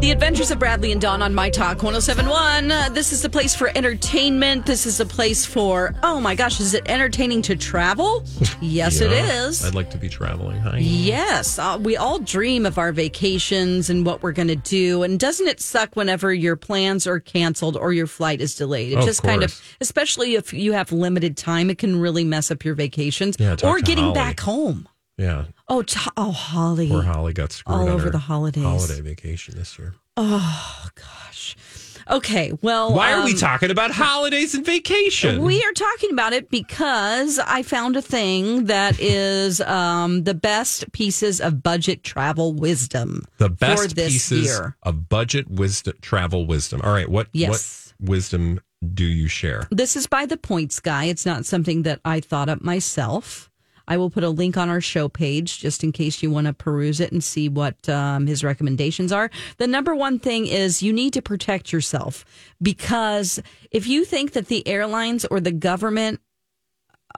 The Adventures of Bradley and Dawn on My Talk 1071. Uh, This is the place for entertainment. This is a place for, oh my gosh, is it entertaining to travel? Yes, it Yeah, is. I'd like to be traveling. Hi. Yes, uh, we all dream of our vacations and what we're going to do. And doesn't it suck whenever your plans are canceled or your flight is delayed? It Of just kind of, especially if you have limited time, it can really mess up your vacations Yeah, or getting Holly. back home. Yeah. Oh, oh, Holly. Poor Holly got screwed All on over her the holidays. Holiday vacation this year. Oh gosh. Okay. Well, Why are we um, talking about holidays and vacation? We are talking about it because I found a thing that is um, the best pieces of budget travel wisdom the for best this pieces year. of budget wisdom, travel wisdom. All right. What, Yes. what wisdom do you share? This is by the Points Guy. It's not something that I thought up myself. I will put a link on our show page just in case you want to peruse it and see what um, his recommendations are. The number one thing is you need to protect yourself because if you think that the airlines or the government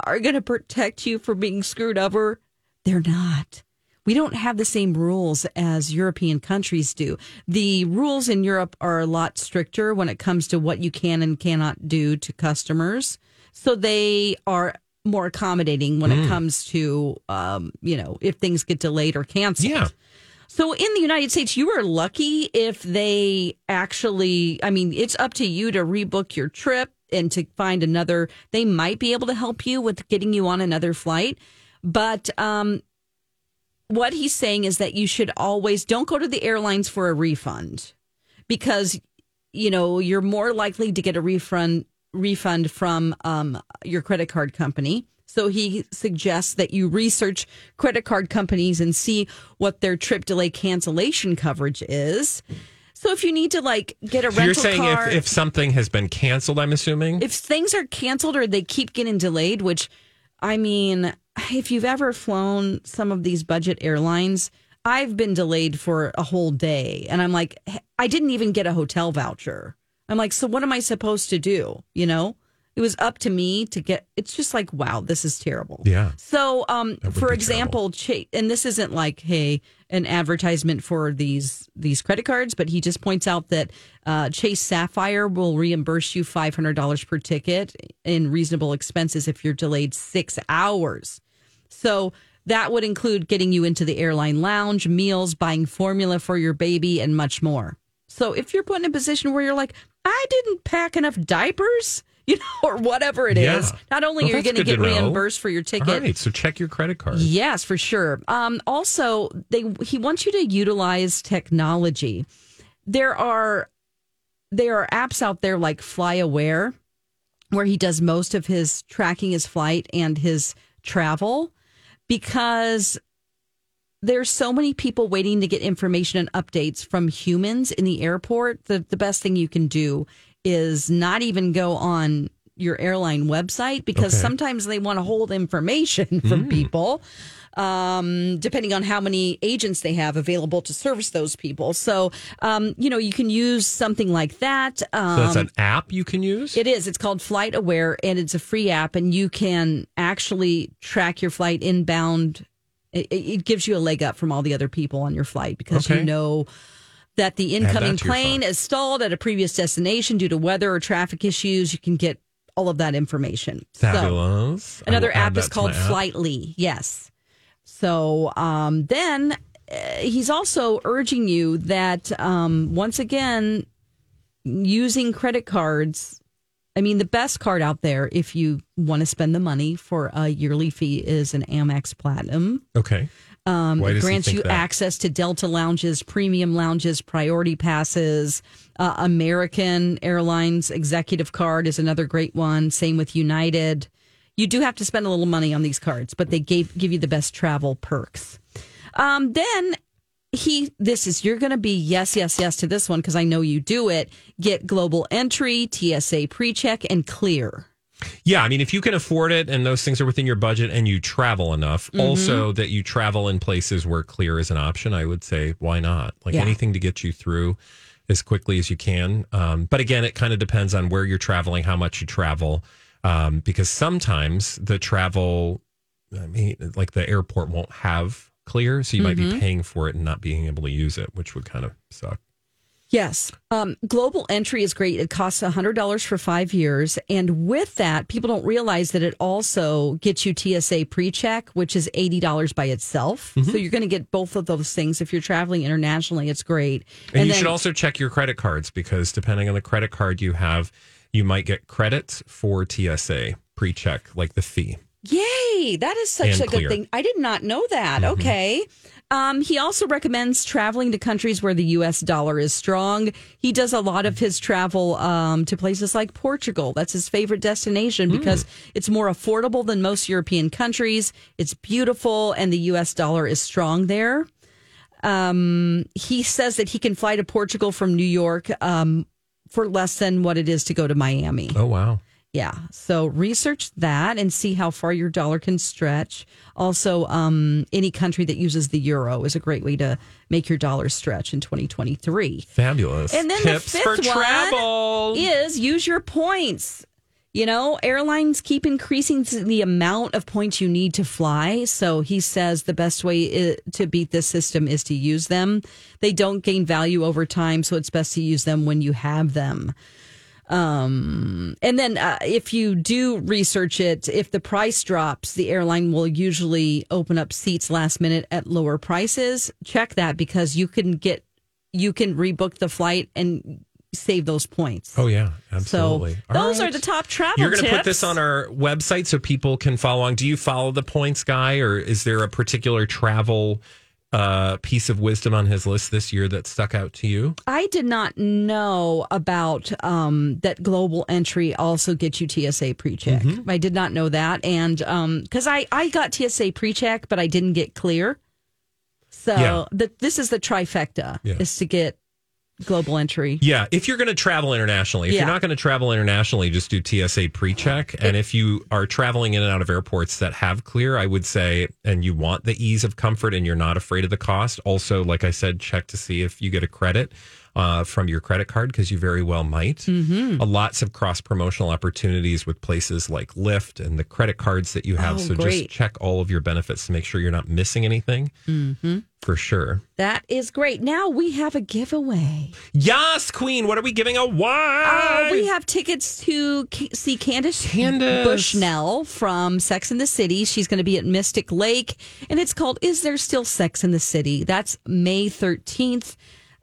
are going to protect you from being screwed over, they're not. We don't have the same rules as European countries do. The rules in Europe are a lot stricter when it comes to what you can and cannot do to customers. So they are more accommodating when it comes to, um, you know, if things get delayed or canceled. Yeah. So in the United States, you are lucky if they actually, I mean, it's up to you to rebook your trip and to find another, they might be able to help you with getting you on another flight. But um, what he's saying is that you should always don't go to the airlines for a refund because, you know, you're more likely to get a refund refund from um, your credit card company. So he suggests that you research credit card companies and see what their trip delay cancellation coverage is. So if you need to like get a So rental you're saying car, if, if something has been canceled, I'm assuming? if things are canceled or they keep getting delayed, which I mean, if you've ever flown some of these budget airlines, I've been delayed for a whole day and I'm like, I didn't even get a hotel voucher. I'm like, so what am I supposed to do? You know, it was up to me to get, it's just like, wow, this is terrible. Yeah. So, um, for example, Chase, and this isn't like, hey, an advertisement for these these credit cards, but he just points out that uh, Chase Sapphire will reimburse you five hundred dollars per ticket in reasonable expenses if you're delayed six hours. So that would include getting you into the airline lounge, meals, buying formula for your baby, and much more. So if you're put in a position where you're like, I didn't pack enough diapers, you know, or whatever it is, Yeah. not only Well, are you going to get reimbursed for your ticket, All right. So check your credit card. Yes, for sure. Um, also, they he wants you to utilize technology. There are there are apps out there like FlightAware, where he does most of his tracking his flight and his travel, because there's so many people waiting to get information and updates from humans in the airport. The the best thing you can do is not even go on your airline website because Okay. sometimes they want to hold information from people um, depending on how many agents they have available to service those people. So, um, you know, you can use something like that. Um, So that's an app you can use? it is. It's called Flight Aware, and it's a free app, and you can actually track your flight inbound. It, it gives you a leg up from all the other people on your flight because Okay. you know that the incoming your plane is stalled at a previous destination due to weather or traffic issues. You can get all of that information. So- Fabulous. I Another app is called app. Flighty. Yes. So um, then uh, he's also urging you that um, once again, using credit cards. I mean, the best card out there, if you want to spend the money for a yearly fee, is an Amex Platinum. Okay. Um, Why it does grants you that? access to Delta lounges, premium lounges, priority passes. Uh, American Airlines Executive Card is another great one. Same with United. You do have to spend a little money on these cards, but they gave give you the best travel perks. Um, then he, this is you're going to be yes, yes, yes to this one because I know you do it. Get global entry, TSA pre-check, and clear. Yeah, I mean, if you can afford it and those things are within your budget and you travel enough, Mm-hmm. also that you travel in places where clear is an option, I would say, why not? Like Yeah. anything to get you through as quickly as you can. Um, but again, it kind of depends on where you're traveling, how much you travel, um, because sometimes the travel, I mean, like the airport won't have clear, so you might Mm-hmm. be paying for it and not being able to use it, which would kind of suck. Yes. Um, global entry is great. It costs $100 for five years. And with that, people don't realize that it also gets you TSA pre check, which is $80 by itself. Mm-hmm. So you're going to get both of those things. If you're traveling internationally, it's great. And, you then- should also check your credit cards because depending on the credit card you have, you might get credits for TSA pre check, like the fee. Yay! That is such And a clear. good thing. I did not know that. Mm-hmm. Okay. Um, he also recommends traveling to countries where the U.S. dollar is strong. He does a lot of his travel um, to places like Portugal. That's his favorite destination Hmm. because it's more affordable than most European countries. It's beautiful, and the U.S. dollar is strong there. Um, he says that he can fly to Portugal from New York um, for less than what it is to go to Miami. Oh, wow. Yeah. So research that and see how far your dollar can stretch. Also, um, any country that uses the euro is a great way to make your dollar stretch in 2023. Fabulous. And then Tips the for fifth travel. one is use your points. You know, airlines keep increasing the amount of points you need to fly. So he says the best way to beat this system is to use them. They don't gain value over time, so it's best to use them when you have them. Um, and then uh, if you do research it, if the price drops, the airline will usually open up seats last minute at lower prices. Check that because you can get you can rebook the flight and save those points. Oh, yeah. Absolutely. So All those right. are the top travel. You're going to put this on our website so people can follow along. Do you follow the points guy, or is there a particular travel uh, piece of wisdom on his list this year that stuck out to you? I did not know about um, that global entry also gets you TSA pre-check. Mm-hmm. I did not know that, and because I I got TSA pre-check, but I didn't get clear. So Yeah. the, this is the trifecta: Yeah. is to get global entry. Yeah, if you're going to travel internationally, if Yeah. you're not going to travel internationally, just do TSA pre-check. And if you are traveling in and out of airports that have clear, I would say, and you want the ease of comfort and you're not afraid of the cost, also, like I said, check to see if you get a credit uh, from your credit card because you very well might. Mm-hmm. Uh, lots of cross promotional opportunities with places like Lyft and the credit cards that you have. Oh, so great. just check all of your benefits to make sure you're not missing anything. Mm-hmm. For sure. That is great. Now we have a giveaway. Yes, Queen. What are we giving away? Uh, we have tickets to see Candace, Candace. Bushnell from Sex in the City. She's going to be at Mystic Lake, and it's called "Is There Still Sex in the City?" That's May thirteenth,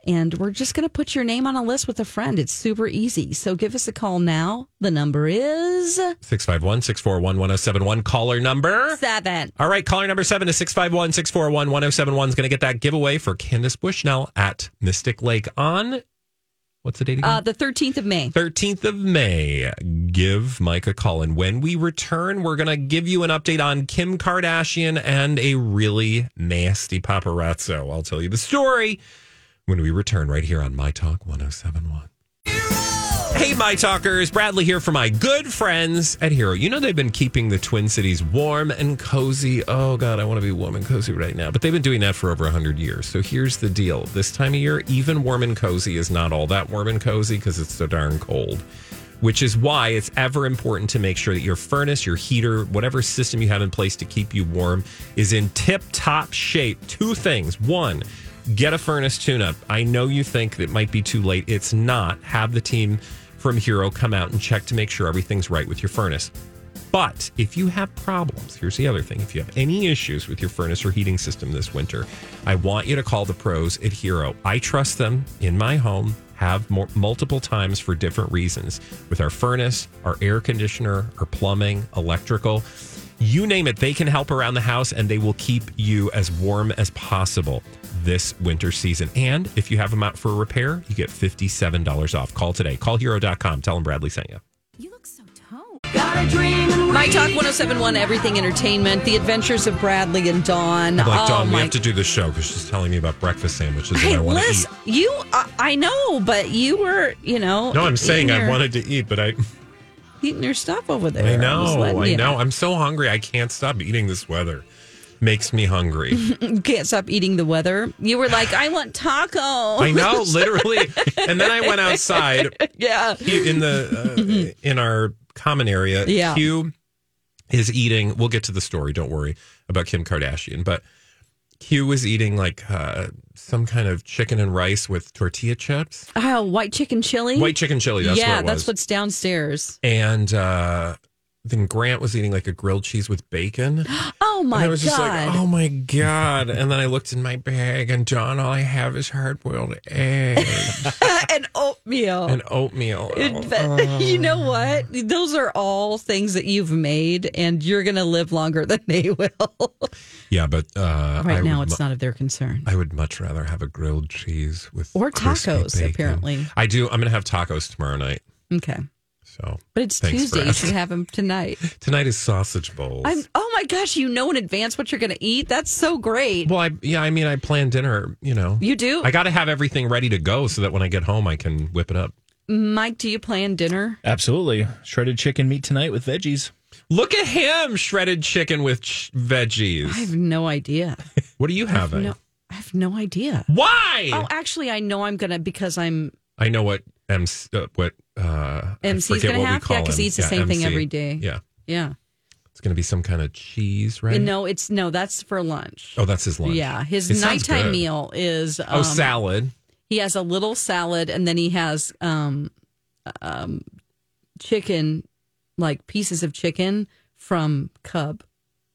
and we're just going to put your name on a list with a friend. It's super easy. So give us a call now. The number is 651 641 1071. Caller number. seven. All right, caller number seven is 651 641 1071 is going to get that giveaway for Candace Bushnell at Mystic Lake on what's the date again? Uh, the thirteenth of May. 13th of May. Give Mike a call. And when we return, we're going to give you an update on Kim Kardashian and a really nasty paparazzo. I'll tell you the story when we return right here on My Talk 1071. Hey, my talkers. Bradley here for my good friends at Hero. You know, they've been keeping the Twin Cities warm and cozy. Oh, God, I want to be warm and cozy right now. But they've been doing that for over 100 years. So here's the deal this time of year, even warm and cozy is not all that warm and cozy because it's so darn cold. Which is why it's ever important to make sure that your furnace, your heater, whatever system you have in place to keep you warm is in tip top shape. Two things. One, get a furnace tune up. I know you think it might be too late. It's not. Have the team from Hero come out and check to make sure everything's right with your furnace. But if you have problems, here's the other thing. If you have any issues with your furnace or heating system this winter, I want you to call the pros at Hero. I trust them in my home, have more, multiple times for different reasons with our furnace, our air conditioner, our plumbing, electrical. You name it, they can help around the house and they will keep you as warm as possible this winter season. And if you have them out for a repair, you get $57 off. Call today. Call hero.com. Tell them Bradley sent you. You look so toned. My Talk 1071, Everything Entertainment, The Adventures of Bradley and Dawn. I'm like, oh, Dawn, we have to do this show because she's telling me about breakfast sandwiches Hey, and I want to eat. listen, you, I, I know, but you were, you know. No, I'm saying eating I wanted to eat, but I Eating your stuff over there. I know, I you know. I'm so hungry. I can't stop eating this weather. Makes me hungry. Can't stop eating the weather. You were like, I want tacos. I know, literally. And then I went outside yeah. in the uh, in our common area. Yeah. Q is eating. We'll get to the story. Don't worry about Kim Kardashian, but Q was eating like uh, some kind of chicken and rice with tortilla chips, Oh, white chicken chili? white chicken chili. That's yeah, what it that's what's downstairs. and uh, then Grant was eating like a grilled cheese with bacon. Oh my and I was God. just like, oh my God. And then I looked in my bag, and John, all I have is hard boiled eggs and oatmeal. and oatmeal. It- but you know what? Those are all things that you've made, and you're going to live longer than they will. yeah, but uh, right I now, it's mu- not of their concern. I would much rather have a grilled cheese with Or tacos, apparently. I do. I'm going to have tacos tomorrow night. Okay. So But it's Tuesday. You should have them tonight. tonight is sausage bowls. I'm, oh my gosh, you know in advance what you're going to eat? That's so great. well, I yeah. I mean, I plan dinner. You know, You do? I got to have everything ready to go so that when I get home, I can whip it up. Mike, do you plan dinner? Absolutely. Shredded chicken meat tonight with veggies. Look at him, shredded chicken with ch- veggies. I have no idea. what are you having? No, I have no idea. Why? Oh, actually, I know I'm going to because I'm I know what M uh, what uh, MC's what we have? call Yeah, 'cause him. he eats the same thing MC. every day. Yeah, yeah. it's going to be some kind of cheese, right? No, it's no, that's for lunch. Oh, that's his lunch. Yeah, his It nighttime meal is um, Oh, salad. He has a little salad, and then he has um, um, chicken, like pieces of chicken from Cub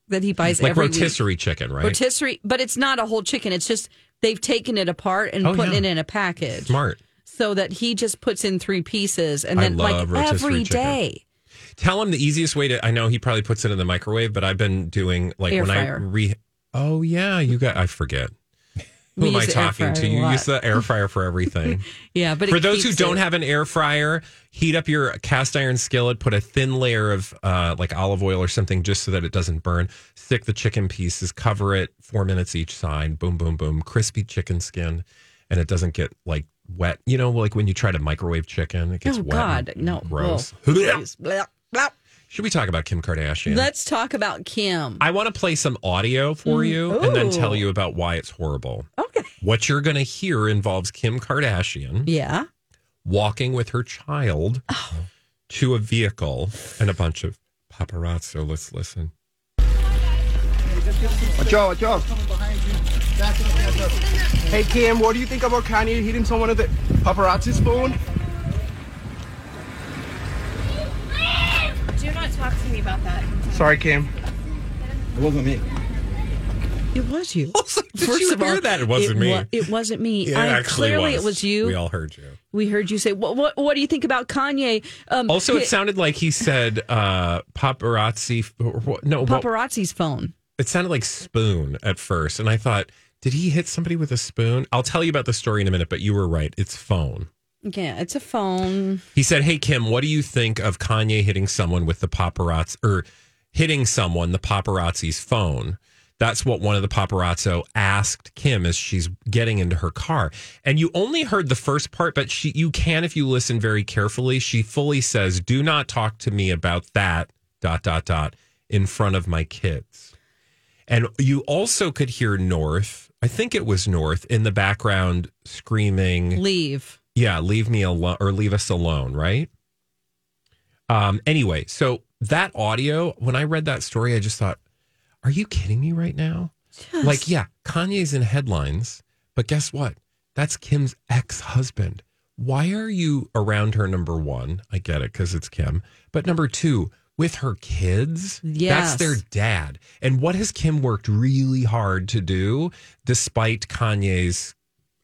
that he buys Like every rotisserie chicken, right? Rotisserie, but it's not a whole chicken. It's just they've taken it apart and Oh, putting yeah. it in a package, Smart. So that he just puts in three pieces, and then like every chicken. day. Tell him the easiest way to. I know he probably puts it in the microwave, but I've been doing like Air when fryer. I re. Oh yeah, you got. I forget. Who We am I use the air talking to? You use the air fryer for everything. Yeah, but For those who don't it- have an air fryer, heat up your cast iron skillet, put a thin layer of uh, like olive oil or something just so that it doesn't burn. Stick the chicken pieces, cover it four minutes each side. Boom, boom, boom. Crispy chicken skin, and it doesn't get like wet. You know, like when you try to microwave chicken, it gets Oh wet. God, and no! gross. Oh, please. Blah, blah. Should we talk about Kim Kardashian? Let's talk about Kim. I want to play some audio for mm. you and then tell you about why it's horrible. Okay. What you're going to hear involves Kim Kardashian Yeah. walking with her child oh. to a vehicle and a bunch of paparazzi. So let's listen. Watch out, watch out. Hey Kim, what do you think about Kanye hitting someone with the paparazzi's phone? Do not talk to me about that. Sorry, Kim. It wasn't me. It was you. Did you hear that? It wasn't me. wa- it wasn't me. It I, actually clearly, was. it was you. We We, all heard you. We heard you say, "What? What? What do you think about Kanye?" Um, Also, it hit sounded like he said uh, paparazzi. Or, what- no, what- paparazzi's phone. it sounded like spoon at first. And I thought, did he hit somebody with a spoon? I'll tell you about the story in a minute, but you were right. It's phone. Yeah, it's a phone. He said, Hey, Kim, what do you think of Kanye hitting someone with the paparazzi or hitting someone, the paparazzi's phone? That's what one of the paparazzo asked Kim as she's getting into her car. And you only heard the first part, but she you can if you listen very carefully. She fully says, Do not talk to me about that dot dot dot in front of my kids. And you also could hear North, I think it was North, in the background screaming Leave. yeah, leave me alone or leave us alone, right? Um, anyway, so that audio, when I read that story, I just thought, are you kidding me right now? Like, yeah, Kanye's in headlines, but guess what? That's Kim's ex husband. Why are you around her? Number one, I get it because it's Kim. But number two, with her kids. Yes. That's their dad. And what has Kim worked really hard to do despite Kanye's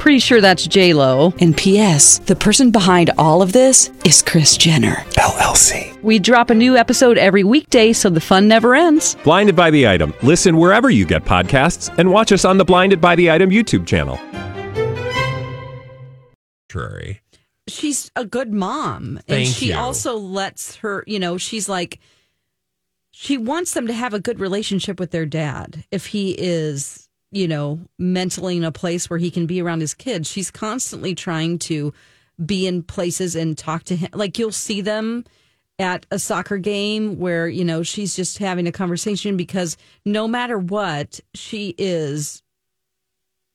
Pretty sure that's J Lo. And P.S. The person behind all of this is Kris Jenner LLC. We drop a new episode every weekday, so the fun never ends. Blinded by the item. Listen wherever you get podcasts, and watch us on the Blinded by the Item YouTube channel. She's a good mom, and she you. also lets her. You know, she's like, she wants them to have a good relationship with their dad. If he is, you know, mentally in a place where he can be around his kids, she's constantly trying to be in places and talk to him. Like you'll see them at a soccer game where you know she's just having a conversation because no matter what she is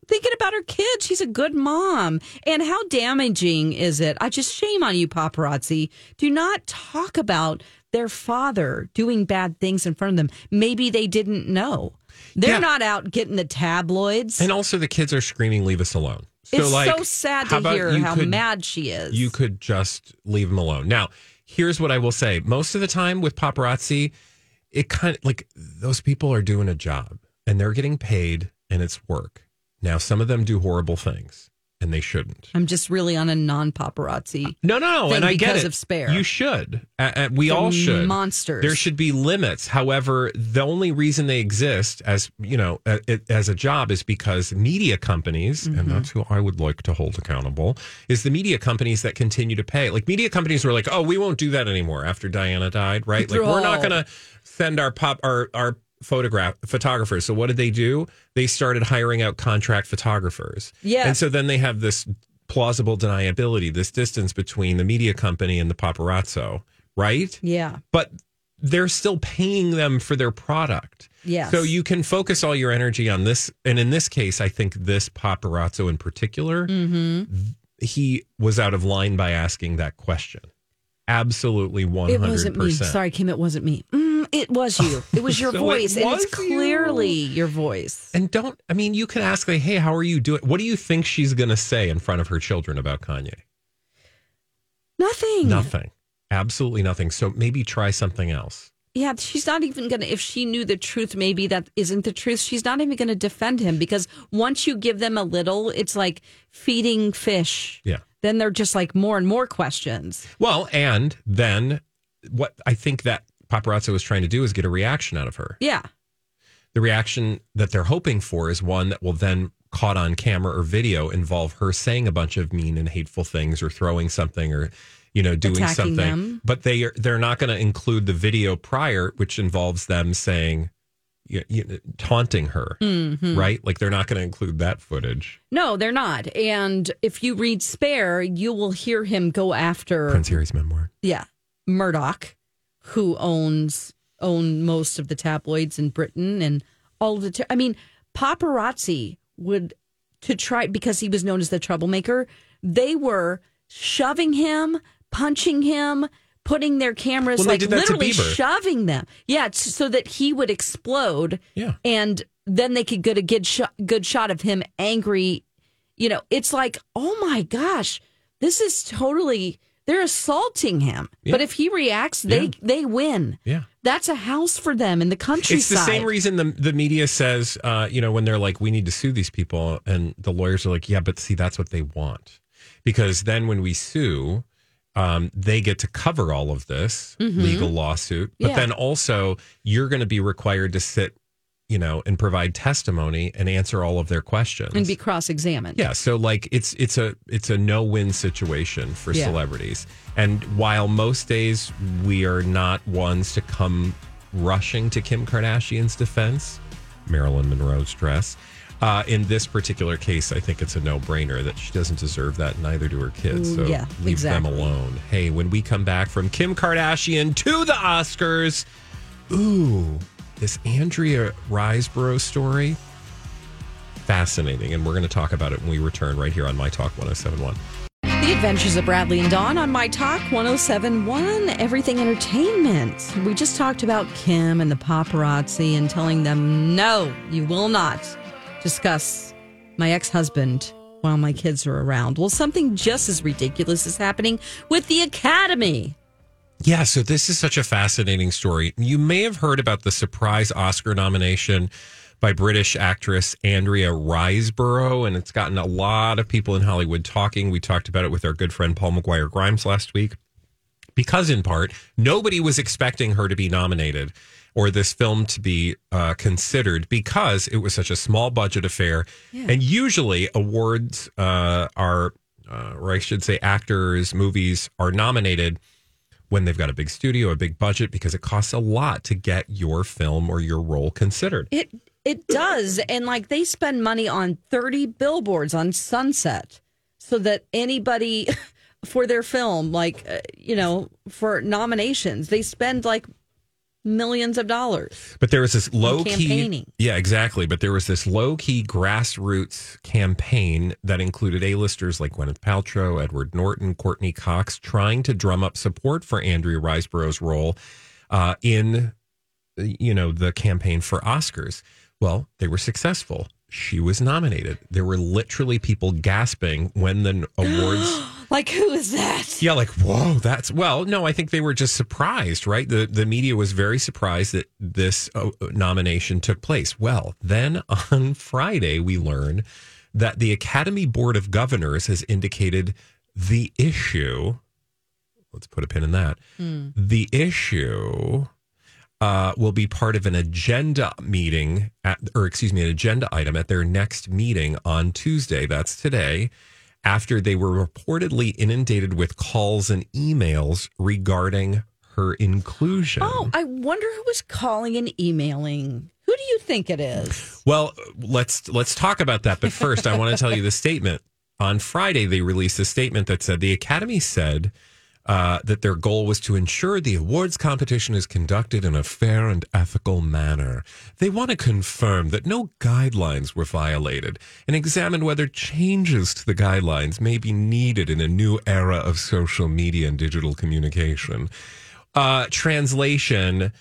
thinking about her kids. She's a good mom. And how damaging is it? I just shame on you paparazzi. Do not talk about their father doing bad things in front of them. Maybe they didn't know they're Yeah. not out getting the tabloids And also, the kids are screaming, "Leave us alone." So, it's like, so sad to hear how could- mad she is You could just leave them alone. Now, here's what I will say: most of the time with paparazzi, it kind of like those people are doing a job and they're getting paid, and it's work. Now, some of them do horrible things, and they shouldn't. i'm just really on a non-paparazzi No, no, thing and I get because it. of Spare. You should. Uh, uh, we They're all should. monsters. There should be limits. However, the only reason they exist as you know uh, it, as a job is because media companies, Mm-hmm. and that's who I would like to hold accountable, is the media companies that continue to pay. Like media companies were like, oh, we won't do that anymore after Diana died, right? Like we're not going to send our pop our our photograph photographers. So what did they do? They started hiring out contract photographers. Yes. And so then they have this plausible deniability, this distance between the media company and the paparazzo, right? yeah But they're still paying them for their product. Yes. So you can focus all your energy on this. And in this case, I think this paparazzo in particular, Mm-hmm. he was out of line by asking that question. Absolutely 100%. It wasn't me. Sorry, Kim, it wasn't me. Mm, it was you. It was your So it voice. and it's was you. clearly your voice. And don't, I mean, you can ask, like, hey, how are you doing? What do you think she's going to say in front of her children about Kanye? Nothing. Nothing. Absolutely nothing. So maybe try something else. Yeah, she's not even going to, if she knew the truth, maybe that isn't the truth, she's not even going to defend him because once you give them a little, it's like feeding fish. Yeah. Then they're just like more and more questions. Well, and then what I think that paparazzo was trying to do is get a reaction out of her. Yeah. The reaction that they're hoping for is one that will then caught on camera or video involve her saying a bunch of mean and hateful things or throwing something or you know doing Attacking something them. but they are they're not going to include the video prior which involves them saying you, you, taunting her Mm-hmm. right like they're not going to include that footage No, they're not. And if you read Spare, you will hear him go after prince harry's memoir yeah, Murdoch, who owns own most of the tabloids in Britain and all of the. ta- I mean, paparazzi would to try because he was known as the troublemaker. They were shoving him, punching him, putting their cameras Well, like did that to literally shoving them. Yeah, so that he would explode. Yeah. and then they could get a good shot, good shot of him angry. You know, it's like, oh my gosh, this is totally. They're assaulting him, Yeah. but if he reacts, they Yeah. they win. yeah That's a house for them in the countryside. It's the same reason the the media says, uh, you know, when they're like, we need to sue these people, and the lawyers are like, yeah, but see, that's what they want, because then when we sue, um, they get to cover all of this legal lawsuit, but Yeah. then also you're going to be required to sit you know, and provide testimony and answer all of their questions. and be cross examined. Yeah, so like it's it's a it's a no win situation for Yeah. celebrities. And while most days we are not ones to come rushing to Kim Kardashian's defense, Marilyn Monroe's dress. Uh, in this particular case, I think it's a no brainer that she doesn't deserve that, neither do her kids. So Mm, yeah, leave them alone. Hey, when we come back from Kim Kardashian to the Oscars, ooh, this Andrea Riseborough story fascinating. And we're going to talk about it when we return right here on My Talk 1071. The Adventures of Bradley and Dawn on My Talk 1071, Everything Entertainment. We just talked about Kim and the paparazzi and telling them, no, you will not discuss my ex husband while my kids are around. Well, something just as ridiculous is happening with the Academy. Yeah, so this is such a fascinating story. You may have heard about the surprise Oscar nomination by British actress Andrea Riseborough, and it's gotten a lot of people in Hollywood talking. We talked about it with our good friend Paul McGuire Grimes last week. Because, in part, nobody was expecting her to be nominated or this film to be uh, considered because it was such a small budget affair. And usually, awards uh, are, uh, or I should say, actors, movies are nominated when they've got a big studio, a big budget, because it costs a lot to get your film or your role considered. It it does, and like they spend money on thirty billboards on Sunset, so that anybody for their film, like uh, you know, for nominations, they spend like millions of dollars. But there was this low key, yeah, exactly. But there was this low key grassroots campaign that included A-listers like Gwyneth Paltrow, Edward Norton, Courteney Cox, trying to drum up support for Andrea Riseborough's role uh, in, you know, the campaign for Oscars. Well, they were successful. She was nominated. There were literally people gasping when the awards. Like who is that? Yeah, like whoa, that's well. No, I think they were just surprised, right? The the media was very surprised that this uh, nomination took place. Well, then on Friday we learn that the Academy Board of Governors has indicated the issue. Let's put a pin in that. The issue uh, will be part of an agenda meeting at, or excuse me, an agenda item at their next meeting on Tuesday. That's today. After they were reportedly inundated with calls and emails regarding her inclusion. Oh, I wonder who was calling and emailing. Who do you think it is? Well, let's let's talk about that. But first, I want to tell you the statement. On Friday, they released a statement that said the Academy said uh, that their goal was to ensure the awards competition is conducted in a fair and ethical manner. They want to confirm that no guidelines were violated and examine whether changes to the guidelines may be needed in a new era of social media and digital communication. Uh, translation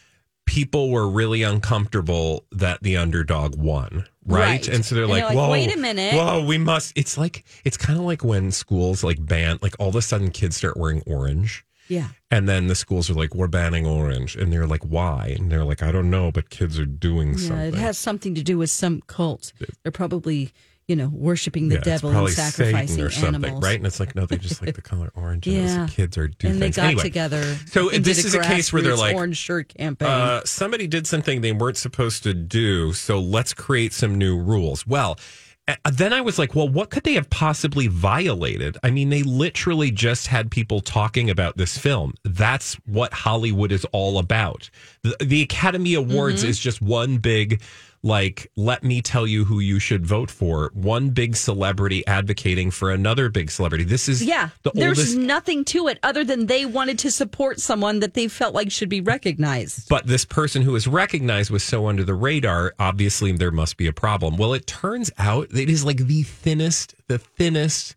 people were really uncomfortable that the underdog won, right? Right. And so they're And like, they're like, "Whoa, "Wait a minute." Whoa, we must." It's like it's kind of like when schools like ban, like all of a sudden kids start wearing orange. Yeah. And then the schools are like, we're banning orange. And they're like, why? And they're like, I don't know, but kids are doing Yeah, something. it has something to do with some cult. They're probably, you know, worshiping the Yeah, devil and sacrificing Satan or something, animals. right? And it's like, no, they just like the color orange. And Yeah. those kids are do and they things. got Anyway, together. So this is a case where they're like, orange shirt campaign. Uh, somebody did something they weren't supposed to do, so let's create some new rules. Well, uh, then I was like, well, what could they have possibly violated? I mean, they literally just had people talking about this film. That's what Hollywood is all about. The, the Academy Awards Mm-hmm. is just one big, like, let me tell you who you should vote for. One big celebrity advocating for another big celebrity. This is yeah, the there's oldest. nothing to it other than they wanted to support someone that they felt like should be recognized. But this person who was recognized was so under the radar, obviously there must be a problem. Well, it turns out it is like the thinnest, the thinnest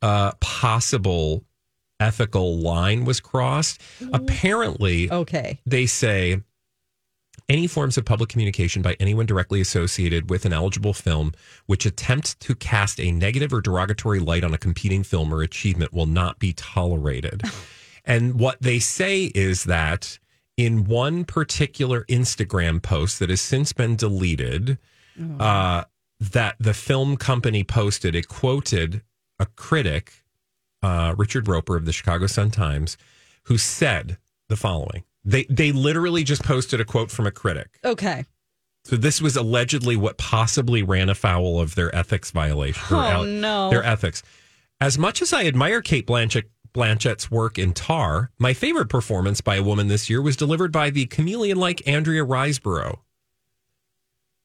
uh, possible ethical line was crossed. Apparently, Okay. they say any forms of public communication by anyone directly associated with an eligible film which attempt to cast a negative or derogatory light on a competing film or achievement will not be tolerated. and what they say is that in one particular Instagram post that has since been deleted, uh, that the film company posted, it quoted a critic, uh, Richard Roeper of the Chicago Sun Times, who said the following. They they literally just posted a quote from a critic. Okay. So this was allegedly what possibly ran afoul of their ethics violation. Oh, al- no. Their ethics. As much as I admire Cate Blanchett, Blanchett's work in Tar, my favorite performance by a woman this year was delivered by the chameleon-like Andrea Riseborough.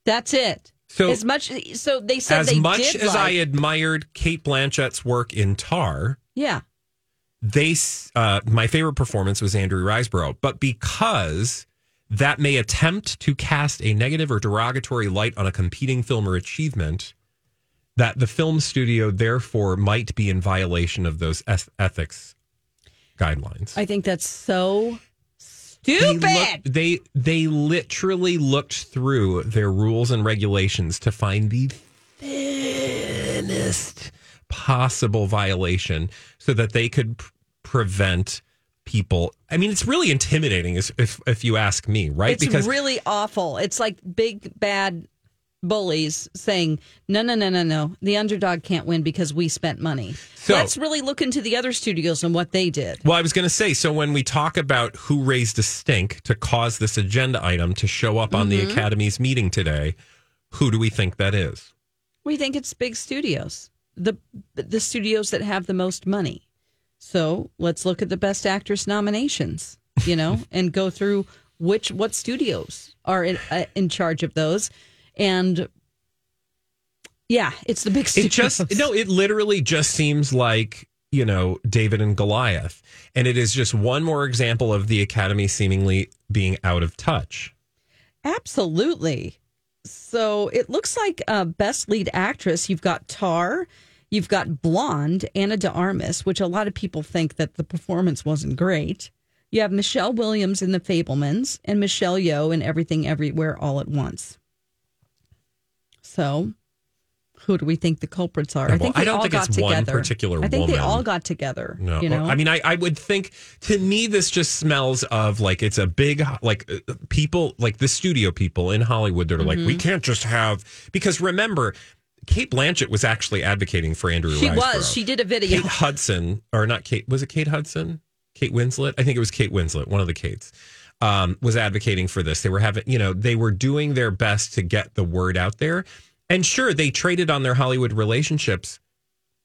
That's it. So- as much so they said As they much as I admired Cate Blanchett's work in Tar, yeah. They uh, my favorite performance was Andrew Riseborough, but because that may attempt to cast a negative or derogatory light on a competing film or achievement, that the film studio therefore might be in violation of those eth- ethics guidelines. I think that's so They, stupid. they they literally looked through their rules and regulations to find the thinnest possible violation so that they could prevent people. I mean, it's really intimidating, if if, if you ask me, right? It's really awful. It's like big bad bullies saying, "No, no, no, no, no. The underdog can't win because we spent money." So- Let's really look into the other studios and what they did. Well, I was going to say, so when we talk about who raised a stink to cause this agenda item to show up on the Mhm. Academy's meeting today, who do we think that is? We think it's big studios, the the studios that have the most money. So let's look at the best actress nominations, you know, and go through which what studios are in, uh, in charge of those, and yeah, it's the big It studios. just no, it literally just seems like you know David and Goliath, and it is just one more example of the Academy seemingly being out of touch. Absolutely. So it looks like uh, best lead actress. You've got Tar, you've got Blonde, Ana de Armas, which a lot of people think that the performance wasn't great. You have Michelle Williams in The Fabelmans and Michelle Yeoh in Everything Everywhere All at Once. So, who do we think the culprits are? Well, I think I they don't all think got it's one together. particular I think they all got together. No, you know, I mean, I, I would think to me this just smells of like it's a big like people like the studio people in Hollywood that are like mm-hmm. we can't just have because remember. Cate Blanchett was actually advocating for Andrew. she Riseborough. was. She did a video. Kate Hudson, or not Kate, was it Kate Hudson? Kate Winslet? I think it was Kate Winslet, one of the Kates, um, was advocating for this. They were having, you know, they were doing their best to get the word out there. And sure, they traded on their Hollywood relationships.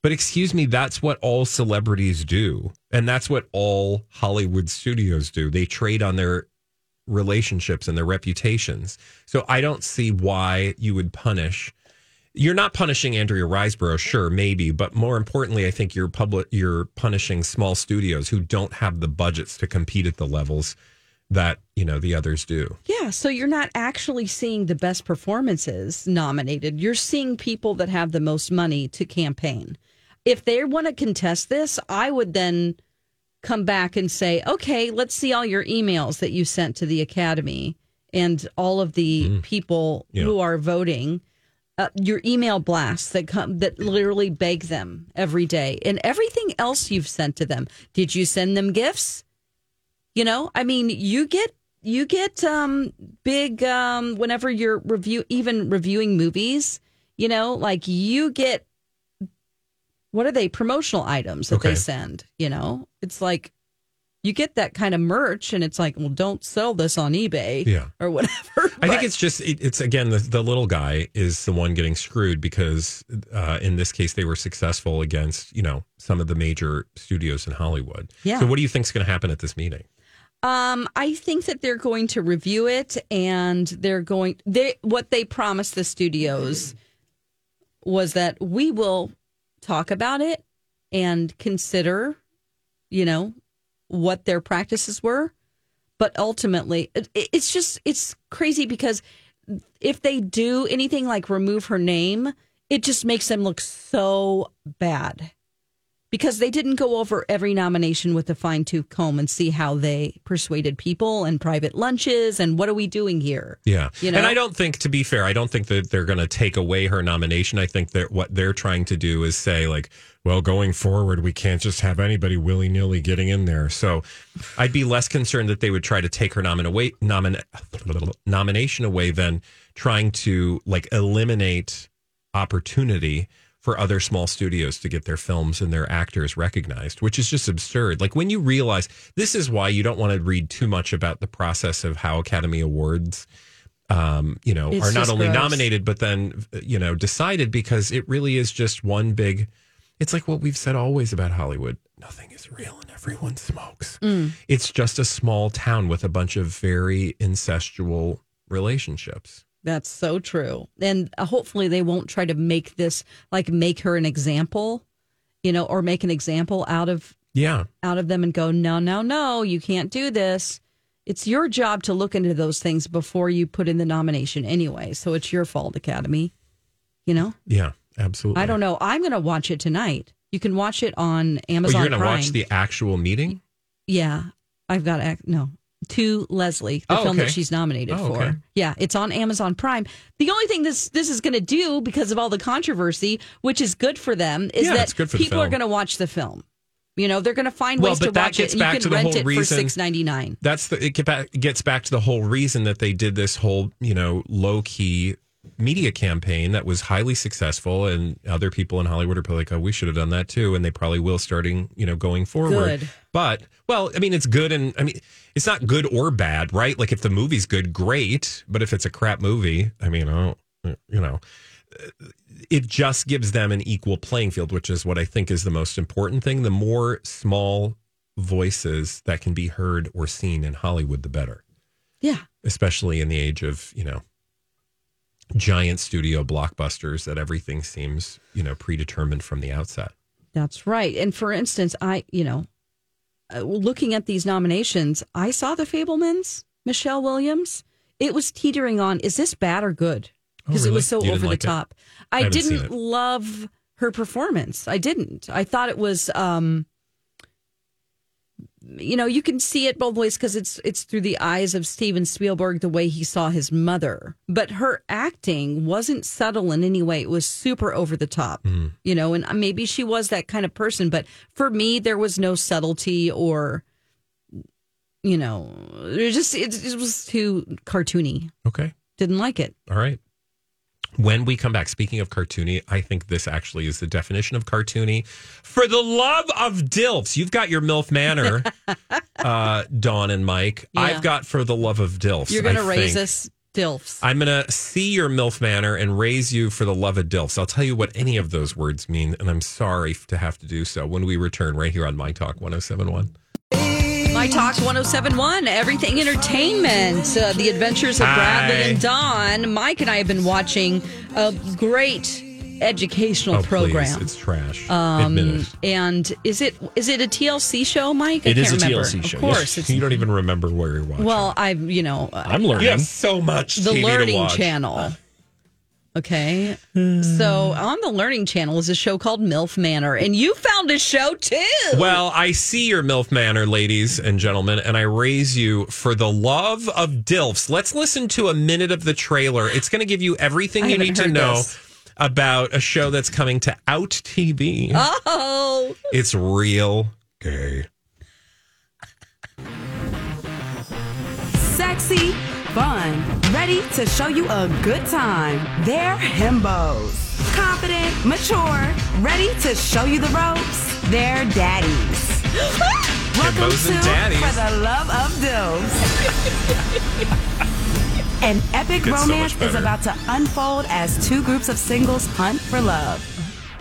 But excuse me, that's what all celebrities do. And that's what all Hollywood studios do. They trade on their relationships and their reputations. So I don't see why you would punish you're not punishing Andrea Riseborough, sure, maybe, but more importantly, I think you're public you're punishing small studios who don't have the budgets to compete at the levels that, you know, the others do. Yeah, so you're not actually seeing the best performances nominated. You're seeing people that have the most money to campaign. If they want to contest this, I would then come back and say, okay, let's see all your emails that you sent to the Academy and all of the mm. people Yeah. who are voting. Uh, your email blasts that come that literally beg them every day and everything else you've sent to them. Did you send them gifts? You know, I mean, you get you get um big um whenever you're review even reviewing movies, you know, like you get what are they promotional items that Okay. they send, you know? It's like you get that kind of merch and it's like, well, don't sell this on eBay Yeah. or whatever. I think it's just it, it's again the, the little guy is the one getting screwed because uh, in this case they were successful against you know some of the major studios in Hollywood. Yeah. So what do you think is going to happen at this meeting? Um, I think that they're going to review it and they're going they what they promised the studios was that we will talk about it and consider, you know, what their practices were. But ultimately, it, it's just it's crazy because if they do anything like remove her name, it just makes them look so bad because they didn't go over every nomination with a fine tooth comb and see how they persuaded people and private lunches and what are we doing here? Yeah. You know? And I don't think, to be fair, I don't think that they're going to take away her nomination. I think that what they're trying to do is say, like, well, going forward, we can't just have anybody willy nilly getting in there. So I'd be less concerned that they would try to take her nomin- away, nomin- nomination away than trying to, like, eliminate opportunity for other small studios to get their films and their actors recognized, which is just absurd. Like when you realize this is why you don't want to read too much about the process of how Academy Awards um, you know, It's are not only gross. nominated but then you know decided because it really is just one big. It's like what we've said always about Hollywood: nothing is real and everyone smokes. Mm. It's just a small town with a bunch of very incestual relationships. That's so true. And uh, hopefully they won't try to make this like make her an example, you know, or make an example out of Yeah, out of them and go, "No, no, no, you can't do this." It's your job to look into those things before you put in the nomination anyway. So it's your fault, Academy. You know? yeah, absolutely. I don't know. I'm going to watch it tonight. You can watch it on Oh, Amazon you're going to watch the actual meeting? Yeah, I've got no to Leslie, the Oh, film okay. that she's nominated Oh, for. okay. Yeah, it's on Amazon Prime. The only thing this this is going to do because of all the controversy, which is good for them, is Yeah, that for people are going to watch the film. You know, they're going to find Well, ways but to that watch gets it. and you to can the rent whole it for reason- six ninety nine. That's the it gets back to the whole reason that they did this whole you know low key media campaign that was highly successful, and other people in Hollywood are probably like, oh, we should have done that too, and they probably will starting you know going forward. Good. But well, I mean, it's good, and I mean, it's not good or bad, right? Like if the movie's good, great, but if it's a crap movie, I mean, I don't, you know. It just gives them an equal playing field, which is what I think is the most important thing. The more small voices that can be heard or seen in Hollywood, the better. Yeah, Especially in the age of, you know, giant studio blockbusters that everything seems, you know, predetermined from the outset. that's right. And for instance, I you know, uh, looking at these nominations, I saw the Fabelmans, Michelle Williams. It was teetering on. Is this bad or good? Oh, Because it was so You over like it? the top. I I, didn't love her performance. I didn't. I thought it was. um you know, you can see it both ways because it's it's through the eyes of Steven Spielberg the way he saw his mother. But her acting wasn't subtle in any way. It was super over the top. Mm. You know, and maybe she was that kind of person, but for me there was no subtlety or you know, it just it, it was too cartoony. Okay. Didn't like it. All right. When we come back, speaking of cartoony, I think this actually is the definition of cartoony. For the love of DILFs, you've got your MILF Manor, uh, Dawn and Mike. Yeah. I've got For the Love of DILFs. You're going to raise think. us dilfs. I'm going to see your MILF Manor and raise you for the love of DILFs. I'll tell you what any of those words mean, and I'm sorry to have to do so when we return right here on My Talk 1071. My Talk 1071, Everything Entertainment, uh, The Adventures of Hi. Bradley and Dawn. Mike and I have been watching a great educational Oh, program. please. It's trash. Um, Admit it. and is it is it a TLC show, Mike? I It is can't a remember. TLC show, Of course, yes. it's You don't even remember where you're watching. well. I've you know uh, I'm learning. you have so much the TV to Learning watch. Channel. Okay, so on the Learning Channel is a show called MILF Manor, and you found a show too. Well, I see your MILF Manor, ladies and gentlemen, and I raise you for the love of DILFs. Let's listen to a minute of the trailer. It's going to give you everything I you need to know this. about a show that's coming to Out TV. oh, It's real gay. Sexy, fun, ready to show you a good time. They're himbos. Confident, mature, ready to show you the ropes. They're daddies. Welcome Himbos to daddies. For the Love of DILFs. An epic Gets romance much is about to unfold as two groups of singles hunt for love.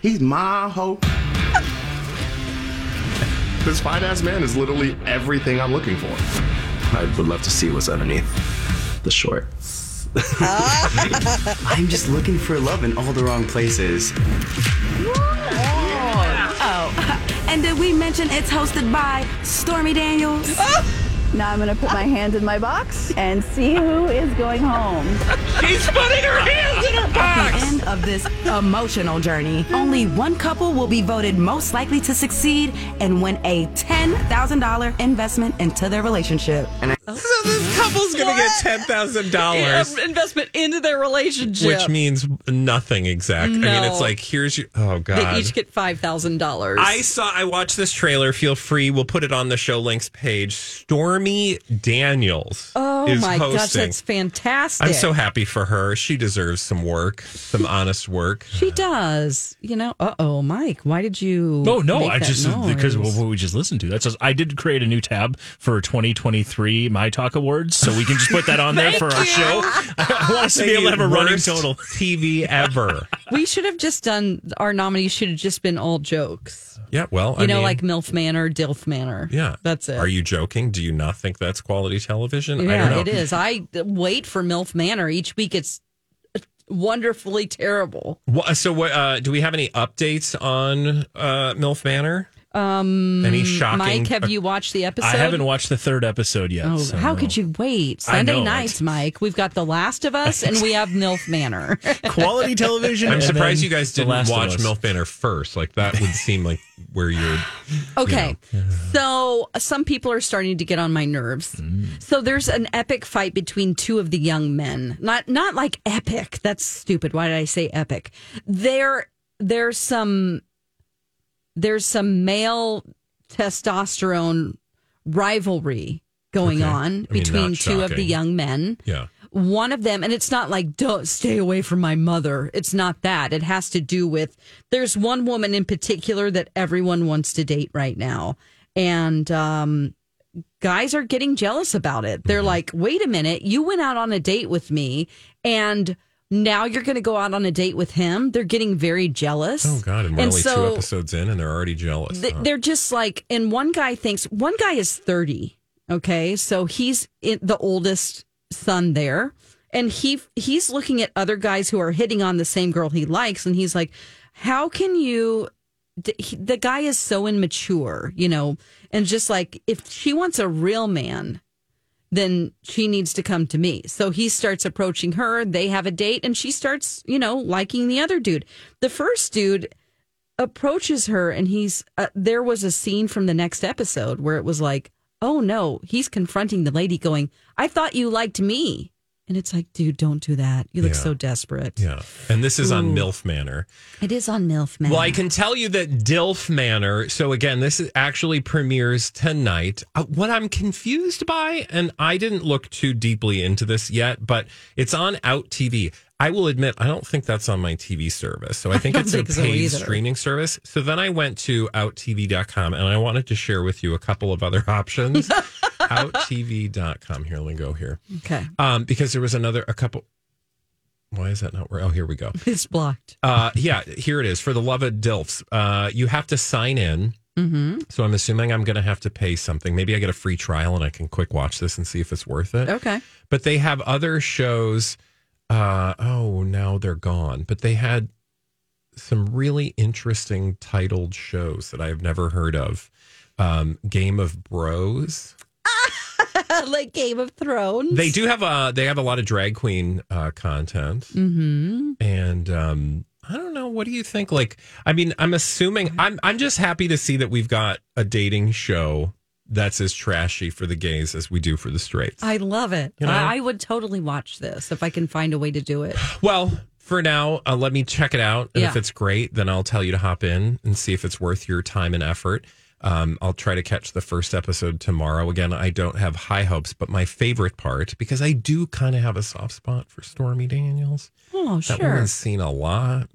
He's my hope. this fine ass man is literally everything I'm looking for. I would love to see what's underneath the shorts. Ah. I'm just looking for love in all the wrong places. Oh, and did we mention it's hosted by Stormy Daniels? Ah. Now I'm going to put my hand in my box and see who is going home. She's putting her hands in her box! At the end of this emotional journey, only one couple will be voted most likely to succeed and win a $10,000 investment into their relationship. So this couple's going to get $10,000. investment into their relationship, Which means nothing exact. I mean, it's like, here's your. Oh, God. they each get five thousand dollars. I saw. I watched this trailer. Feel free. We'll put it on the show links page. Stormy Daniels. Oh is my gosh, that's fantastic! I'm so happy for her. She deserves some work, some honest work. She does. You know. Uh oh, Mike. Why did you? No, no, make I that just because of what we just listened to. That's just, I did create a new tab for 2023 My Talk Awards, so we can just put that on there for our show. I want us to be able to have a running Worst total. TV ever. We should have just done our nominees. Should have just been all jokes. yeah, well, You I know, mean, like MILF Manor, DILF Manor. yeah, that's it. Are you joking? Do you not think that's quality television? I don't Yeah, know. it is. I wait for MILF Manor each week. It's wonderfully terrible. So, what uh, do we have any updates on uh, MILF Manor? Um, Any shocking- Mike, have you watched the episode? I haven't watched the third episode yet. Oh, so how no. could you wait? Sunday know nights, Mike. We've got The Last of Us and we have MILF Manor. Quality television. I'm surprised you guys didn't Last watch Us. MILF Manor first. Like that would seem like where you're. Okay. So some people are starting to get on my nerves. So there's an epic fight between two of the young men. Not not like epic. That's stupid. Why did I say epic? There there's some there's some male testosterone rivalry going Okay. on I mean, between two of the young men. Yeah. one of them and it's not like don't stay away from my mother. It's not that. It has to do with there's one woman in particular that everyone wants to date right now. And um guys are getting jealous about it. They're like wait a minute. You went out on a date with me and now you're going to go out on a date with him they're getting very jealous Oh God! And we're only two episodes in, and they're already jealous. Th- huh? They're just like, and one guy thinks one guy is thirty. Okay, so he's in, the oldest son there, and he he's looking at other guys who are hitting on the same girl he likes, and he's like, "How can you?" The guy is so immature, you know, and just like if she wants a real man, then she needs to come to me. So he starts approaching her. They have a date, and she starts, you know, liking the other dude. The first dude approaches her, and he's uh, there was a scene from the next episode where it was like, oh no, he's confronting the lady, going, "I thought you liked me," and it's like, dude, don't do that. You look Yeah. so desperate. yeah, and this is on. MILF Manor. It is on MILF man. Well, I can tell you that DILF Manor. So again, this is actually premieres tonight. Uh, what I'm confused by, and I didn't look too deeply into this yet, but it's on Out TV. I will admit, I don't think that's on my TV service. So I think don't it's think a so paid either. streaming service. So then I went to outtv.com and I wanted to share with you a couple of other options. outtv.com. Here, let me go here. Okay, Um, because there was another, a couple. Why is that not where? Oh, here we go. it's blocked. Uh, yeah, here it is. For the love of DILFs, uh, you have to sign in. Mm-hmm. So I'm assuming I'm going to have to pay something. Maybe I get a free trial and I can quick watch this and see if it's worth it. Okay. But they have other shows. Uh, oh, now they're gone. But they had some really interesting titled shows that I've never heard of. Um, Game of Bros. like Game of Thrones. They do have a they have a lot of drag queen uh, content. Mm-hmm. and um I don't know. What do you think? Like, I mean, I'm assuming I'm I'm just happy to see that we've got a dating show that's as trashy for the gays as we do for the straights. I love it. You know? I, I would totally watch this if I can find a way to do it. well, for now, uh, let me check it out, and if it's great, then I'll tell you to hop in and see if it's worth your time and effort. Um, I'll try to catch the first episode tomorrow. Again, I don't have high hopes, but my favorite part, because I do kind of have a soft spot for Stormy Daniels. Oh, That sure. woman's seen a lot.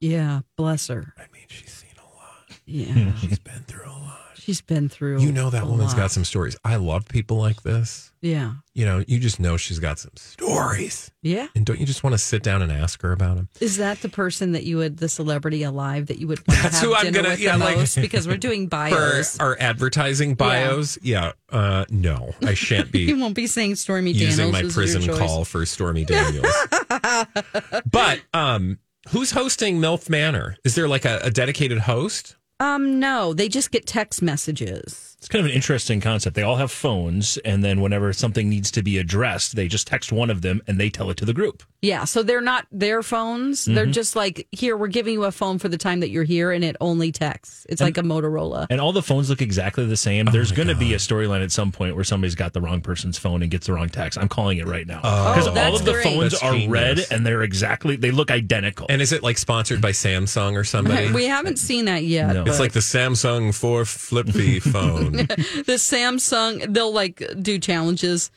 Yeah, bless her. I mean, she's seen a lot. Yeah, She's been through a lot. She's been through. You know that woman's lot. got some stories. I love people like this. Yeah, You know, you just know she's got some stories. yeah. And don't you just want to sit down and ask her about them? Is that the person that you would, the celebrity alive that you would want That's to have who I'm gonna- yeah, like- Because we're doing bios. Our advertising bios, yeah. Uh, no, I shan't be you won't be saying Stormy using Daniels my is prison call for Stormy Daniels. but um, who's hosting MILF Manor? Is there like a, a dedicated host? Um, no, they just get text messages. It's kind of an interesting concept. They all have phones, and then whenever something needs to be addressed, they just text one of them and they tell it to the group. Yeah, so they're not their phones. They're Mhm. just like, here, we're giving you a phone for the time that you're here, and it only texts. It's And- like a Motorola. And all the phones look exactly the Oh same. There's going to be a storyline at some point where somebody's got the wrong person's phone and gets the wrong text. I'm calling it right now Oh, because all of the great. phones That's are red and they're exactly they look identical. And is it like sponsored by Samsung or somebody? we haven't seen that yet. No. It's like the Samsung 4 Flip-B phone. the Samsung. They'll like do challenges,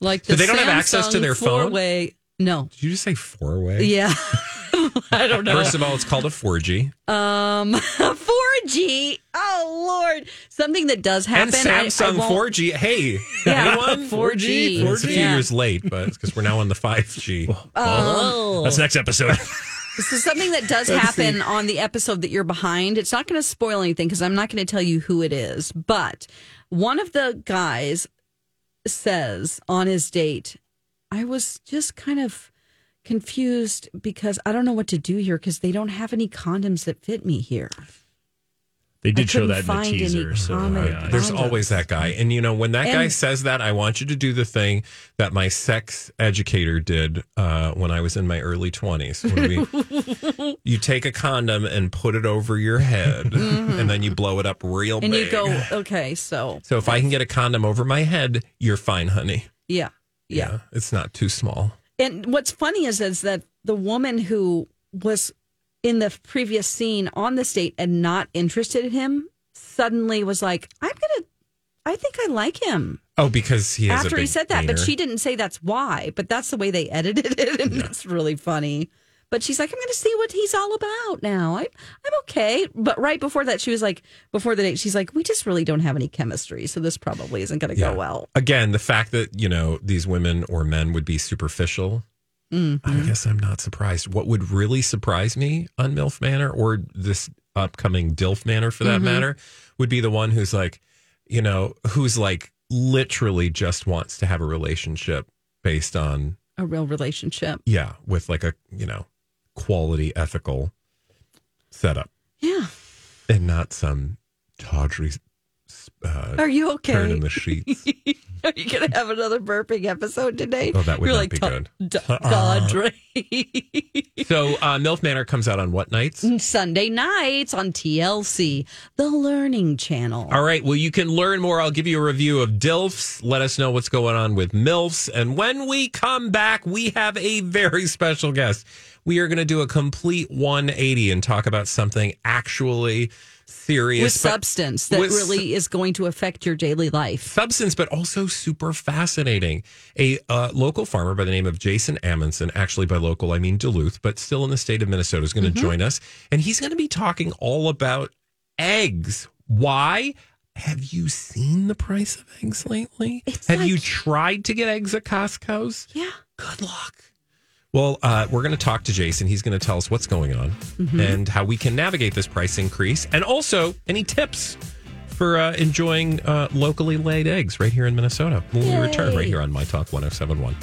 like the So they don't have access to their phone? four-way- No, Did you just say four way? yeah, I don't know. First of all, it's called a 4G. Um, 4G. 4G. Oh Lord, something that does happen. and I- I Samsung 4G. Hey, Yeah, anyone? 4G. It's a few Yeah. years late, but it's because we're now on the 5G. Oh. That's next episode. This is something that does happen on the episode that you're behind. It's not going to spoil anything because I'm not going to tell you who it is. But one of the guys says on his date, I was just kind of confused because I don't know what to do here because they don't have any condoms that fit me here. They did show that in the find any teaser. So yeah, There's always that guy. And you know, when that guy says that, I want you to do the thing that my sex educator did uh, when I was in my early 20s. When we, you take a condom and put it over your head, and then you blow it up real Mm-hmm. And big. you go, okay, so so if I can get a condom over my head, you're fine, honey. yeah, yeah. It's not too small. And what's funny is is that the woman who was in the previous scene on the state and not interested in him suddenly was like, "I'm gonna, I think I like him." Oh, because he has a After he said that, but she didn't say that's why. But that's the way they edited it, and it's really funny. But she's like, "I'm going to see what he's all about now. I, I'm okay." But right before that, she was like, before the date, she's like, "We just really don't have any chemistry, so this probably isn't going to Yeah. go well." Again, the fact that, you know, these women or men would be superficial, Mhm. I guess I'm not surprised. What would really surprise me on MILF Manor or this upcoming DILF Manor for that Mhm. matter would be the one who's like, you know, who's like literally just wants to have a relationship based on, A real relationship. yeah, with like a, you know, quality ethical setup Yeah. and not some tawdry uh, Are you okay? turn in the sheets. Are you going to have another burping episode today? Oh, that would You're not like, be good." da- Dodre. So, uh, MILF Manor comes out on what nights? Sunday nights on TLC, the Learning Channel. All right. Well, you can learn more. I'll give you a review of DILFs. Let us know what's going on with MILFs. And when we come back, we have a very special guest. We are going to do a complete 180 and talk about something actually serious. with substance that with really is going to affect your daily life. substance, but also super fascinating. A uh, local farmer by the name of Jason Amundsen, actually by local, I mean Duluth, but still in the state of Minnesota, is going to Mm-hmm. join us. And he's going to be talking all about eggs. Why? Have you seen the price of eggs lately? Have you tried to get eggs at Costco's? Yeah. Good luck. Well, uh, we're going to talk to Jason. He's going to tell us what's going on Mhm. and how we can navigate this price increase, and also any tips for uh, enjoying uh, locally laid eggs right here in Minnesota when we return right here on My Talk 1071.